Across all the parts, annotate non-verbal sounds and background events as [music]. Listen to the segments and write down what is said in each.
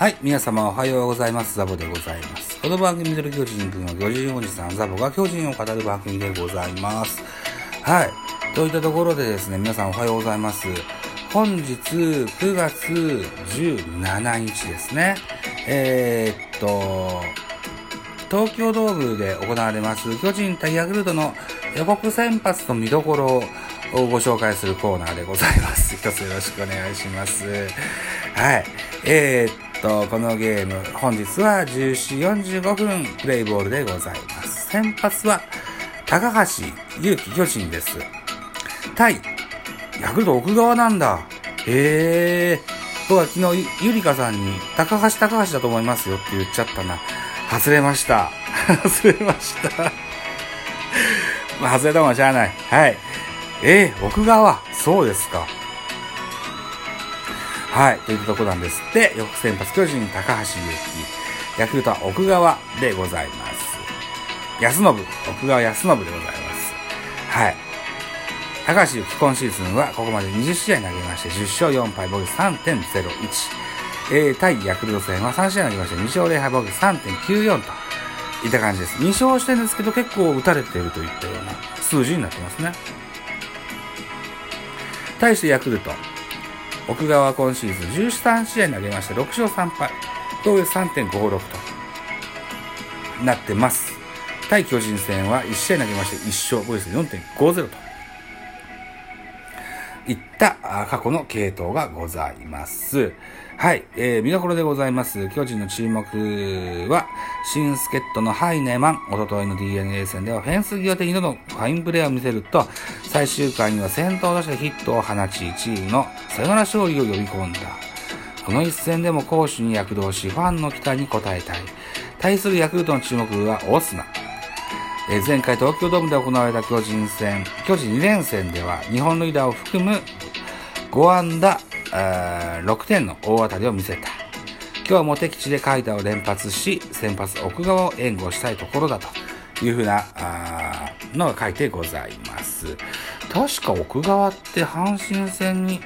はい、皆様おはようございます。ザボでございます。この番組ミドル巨人くんの巨人おじさんザボが巨人を語る番組でございます。はい、といったところでですね、皆さんおはようございます。本日9月17日ですね。えー、っと、東京ドームで行われます巨人対ヤクルトの予告先発の見どころをご紹介するコーナーでございます。一つよろしくお願いします。はい。えー、と、このゲーム、本日は14時45分プレイボールでございます。先発は高橋祐希巨人です。対ヤクルト奥川なんだ。へえ。僕は昨日ゆりかさんに高橋高橋だと思いますよって言っちゃったな。[laughs] 外れました。外れました。[laughs] まあ、外れたもんはしゃあない。はい。えー、奥川。そうですか。はい。といったところなんですって、翌先発巨人高橋祐希。ヤクルトは奥川でございます。安信。奥川安信でございます。はい。高橋祐希今シーズンはここまで20試合投げまして10勝4敗防御3.01。えー、対ヤクルト戦は3試合投げまして2勝0敗防御3.94といった感じです。2勝してるんですけど結構打たれているといったような数字になってますね。対してヤクルト。奥川は今シーズン13試合投げまして6勝3敗。同率3.56となってます。対巨人戦は1試合投げまして1勝防御率4.50といった過去の系統がございます。はい、えー、見どころでございます。巨人の注目は、新助っ人のハイネマン、おとといの DNA 戦ではフェンス際で2度のファインプレーを見せると、最終回には先頭打者でヒットを放ち、チームのサヨナラ勝利を呼び込んだ。この一戦でも攻守に躍動し、ファンの期待に応えたい。対するヤクルトの注目はオスナ。えー前回東京ドームで行われた巨人戦、巨人2連戦では日本塁打を含む5安打6点の大当たりを見せた。今日はも敵地で海打を連発し、先発奥川を援護したいところだというふうなあのが書いてございます。確か奥川って阪神戦に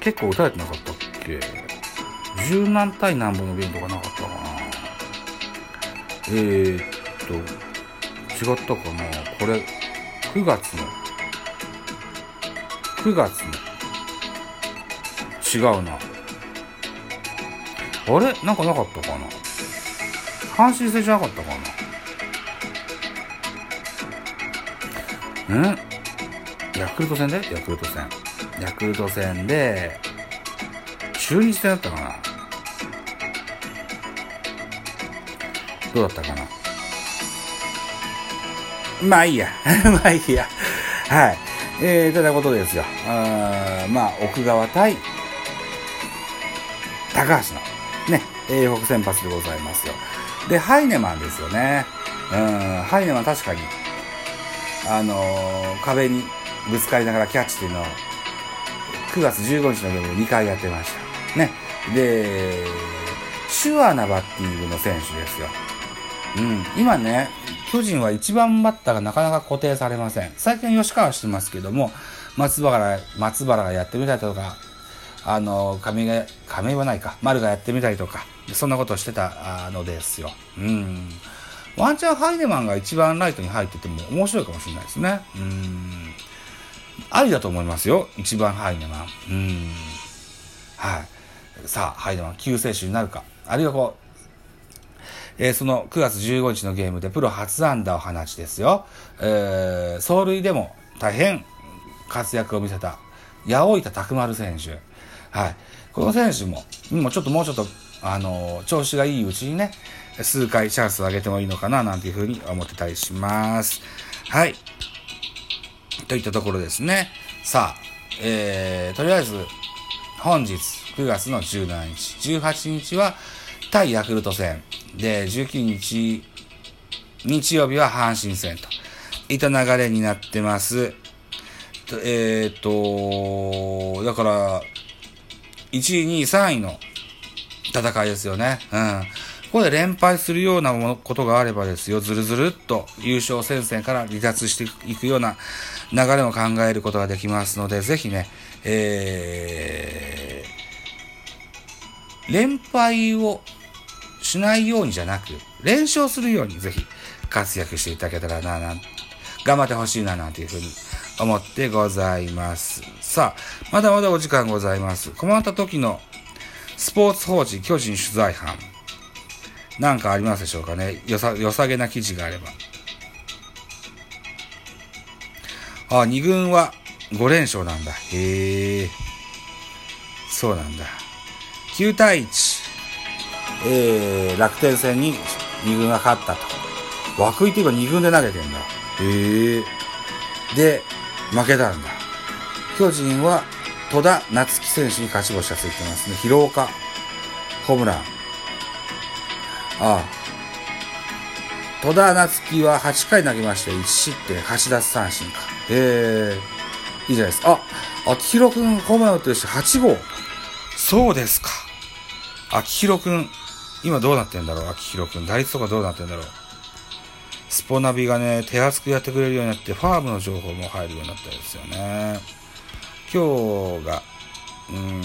結構打たれてなかったっけ？十何対何本のゲームとかなかったかなえー、っと、違ったかな？これ、9月の、9月の、違うな。あれ？なんかなかったかな？阪神戦じゃなかったかな？ん？ヤクルト戦で？ヤクルト戦。ヤクルト戦で、中日戦だったかな？どうだったかな？まあいいや。[laughs] まあいいや。はい。えー、ということですよ。あまあ、奥川対高橋のね、えー、北先発でございますよ。で、ハイネマンですよね。うん、ハイネマン確かに、あのー壁にぶつかりながらキャッチっていうのを、9月15日のゲームで2回やってました。ね。で、シュアなバッティングの選手ですよ。うん、今ね、巨人は1番バッターがなかなか固定されません。最近吉川してますけども、松原、松原がやってみたりとか、あの、亀が、亀はないか、丸がやってみたりとか、そんなことをしてたのですよ。うん。ワンチャンハイネマンが一番ライトに入ってても面白いかもしれないですね。うん。ありだと思いますよ。一番ハイネマン。うん。はい。さあ、ハイネマン救世主になるか。あるいはこう、えーその9月15日のゲームでプロ初安打を放ちですよ。えー走塁でも大変活躍を見せた、八百板拓丸選手。はい。この選手も、もうちょっともうちょっと、あのー調子がいいうちにね、数回チャンスを上げてもいいのかな、なんていうふうに思ってたりします。はい。といったところですね。さあ、えー、とりあえず、本日9月の17日、18日は対ヤクルト戦。で、19日、日曜日は阪神戦といった流れになってます。えっ、と、だから、1位、2位、3位の戦いですよね。うん。ここで連敗するようなことがあればですよ、ずるずるっと優勝戦線から離脱していくような流れを考えることができますので、ぜひね、えー連敗をしないようにじゃなく、連勝するようにぜひ活躍していただけたらな、な、頑張ってほしいな、なんていうふうに思ってございます。さあ、まだまだお時間ございます。困った時のスポーツ報知巨人取材班。なんかありますでしょうかね。よさ、良さげな記事があれば。あ、2軍は5連勝なんだ。へえ。そうなんだ。9対1。えー、楽天戦に2軍が勝ったと。涌井っていうか2軍で投げてんだ。へえ。で、負けたんだ。巨人は戸田夏樹選手に勝ち星がついてますね。広岡、ホームラン。ああ。戸田夏樹は8回投げまして、1失点、8奪三振か。へえ。いいじゃないですか。あ、秋広くんホームラン打ってるし、8号。そうですか。秋広くん、今どうなってんだろう？秋広くん。打率とかどうなってんだろう？スポナビがね、手厚くやってくれるようになって、ファームの情報も入るようになったんですよね。今日が、うーん、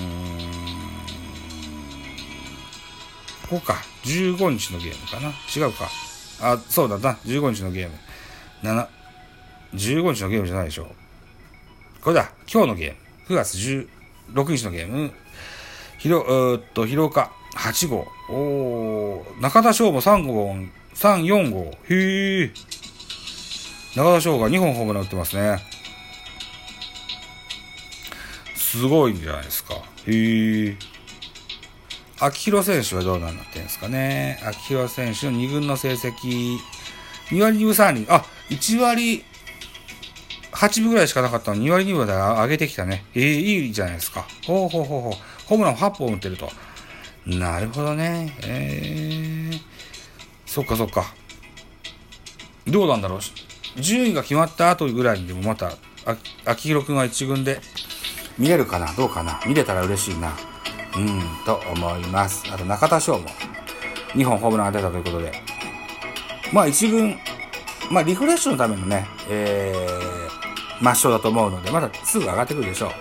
ここか。15日のゲームかな。違うか。あ、そうだな。15日のゲーム。7、15日のゲームじゃないでしょ。これだ。今日のゲーム。9月16日のゲーム。ひろ、え、っと、広岡8号。お中田翔も3号、3、4号。へえ。中田翔が2本ホームラン打ってますね。すごいんじゃないですか。へえ。秋広選手はどうなってんですかね。秋広選手の2軍の成績、2割2分3厘。あ、1割8分ぐらいしかなかったのに2割2分で上げてきたね。ええいいじゃないですか。ほうほうほうほう。ホームラン8本打ってると。なるほどね。ええー、そっかそっか。どうなんだろう。順位が決まった後ぐらいにでもまた、あ秋広くんは1軍で見れるかなどうかな見れたら嬉しいな。うん、と思います。あと中田翔も2本ホームランが出たということで。まあ1軍、まあリフレッシュのためのね、えー、抹消だと思うので、まだすぐ上がってくるでしょ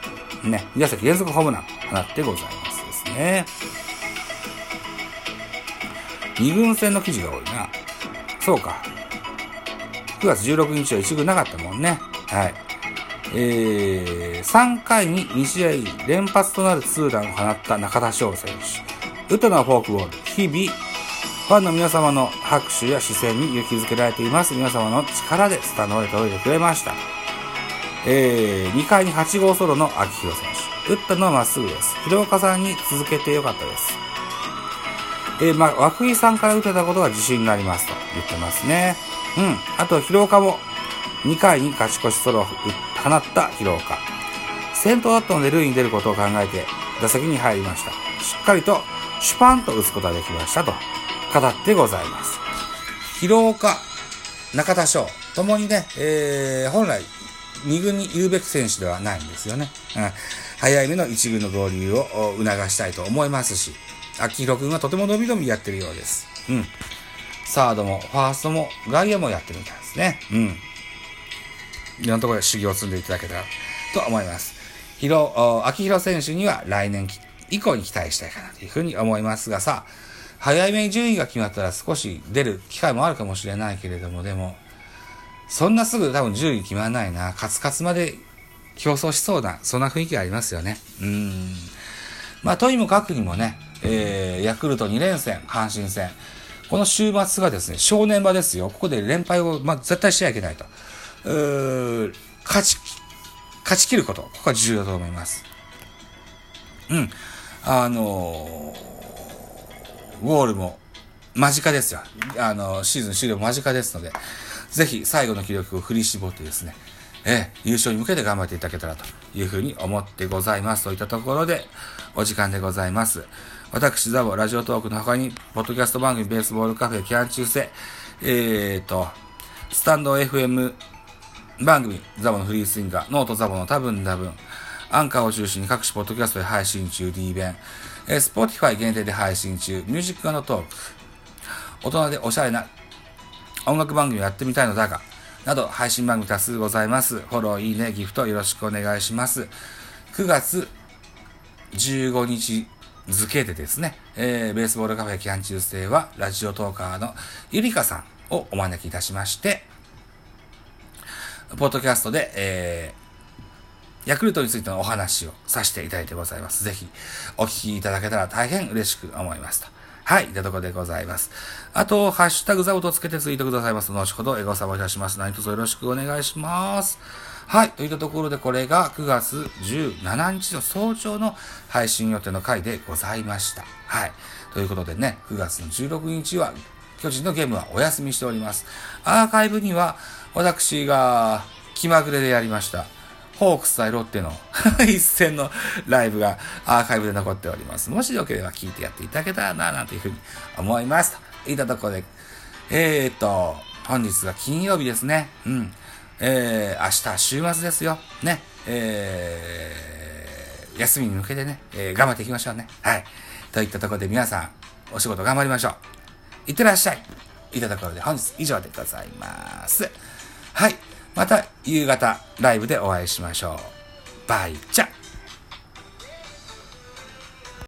う。ね、2打席連続ホームラン放ってございますですね。2軍戦の記事が多いな。そうか。9月16日は1軍なかったもんね。はい。えー、3回に2試合連発となるツーランを放った中田翔選手。打ったのはフォークボール。日々、ファンの皆様の拍手や視線に勇気づけられています。皆様の力でスタンドまで届いてくれました。えー、2回に8号ソロの秋広選手。打ったのはまっすぐです。広岡さんに続けてよかったです。えー、まあ、涌井さんから打てたことが自信になりますと言ってますね。うん。あと、広岡も2回に勝ち越しソロを放った広岡。先頭だったので塁に出ることを考えて打席に入りました。しっかりとシュパンと打つことができましたと語ってございます。広岡、中田翔、ともにね、えー、本来2軍に言うべき選手ではないんですよね。うん、早い目の1軍の合流を促したいと思いますし、秋広くんはとても伸び伸びやってるようです。うん。サードも、ファーストも、外野もやってるみたいですね。うん。いろんなところで修行を積んでいただけたらと思います。ひろ、秋広選手には来年以降に期待したいかなというふうに思いますがさ、早めに順位が決まったら少し出る機会もあるかもしれないけれども、でも、そんなすぐ多分順位決まらないな。カツカツまで競争しそうな、そんな雰囲気がありますよね。うん。まあ、とにもかくにもね、えー、ヤクルト2連戦、阪神戦。この週末がですね、正念場ですよ。ここで連敗を、まあ、絶対しちゃいけないと。勝ち、勝ち切ること。ここが重要だと思います。うん。あのー、ゴールも間近ですよ。あのー、シーズン終了間近ですので、ぜひ最後の気力を振り絞ってですね、え優勝に向けて頑張っていただけたらというふうに思ってございます。といったところで、お時間でございます。私、ザボ、ラジオトークの他に、ポッドキャスト番組、ベースボールカフェ、キャン中世、えーと、スタンド FM 番組、ザボのフリースインガー、ノートザボの多分多分、アンカーを中心に各種ポッドキャストで配信中、D 弁、えー、スポーティファイ限定で配信中、ミュージックトーク、大人でおしゃれな音楽番組をやってみたいのだが、など配信番組多数ございます。フォロー、いいね、ギフトよろしくお願いします。9月15日付でですね、えー、ベースボールカフェ期間中制は、ラジオトーカーのゆりかさんをお招きいたしまして、ポッドキャストで、えー、ヤクルトについてのお話をさせていただいてございます。ぜひ、お聞きいただけたら大変嬉しく思いますと。はい、ってとこでございます。あと、ハッシュタグザオとつけてツイートくださいます。後ほど、エゴサバいたします。何卒よろしくお願いします。はい、といったところで、これが9月17日の早朝の配信予定の回でございました。はい。ということでね、9月の16日は、巨人のゲームはお休みしております。アーカイブには、私が気まぐれでやりました。ホークス対ロッテの [laughs] 一戦のライブがアーカイブで残っております。もしよければ聞いてやっていただけたらな、なんていうふうに思います。といったところで、えーと、本日は金曜日ですね。うん。えー、明日週末ですよ。ね。えー、休みに向けてね、えー、頑張っていきましょうね。はい。といったところで皆さん、お仕事頑張りましょう。いってらっしゃい。いったところで本日以上でございます。はい。また夕方ライブでお会いしましょう。バイチャ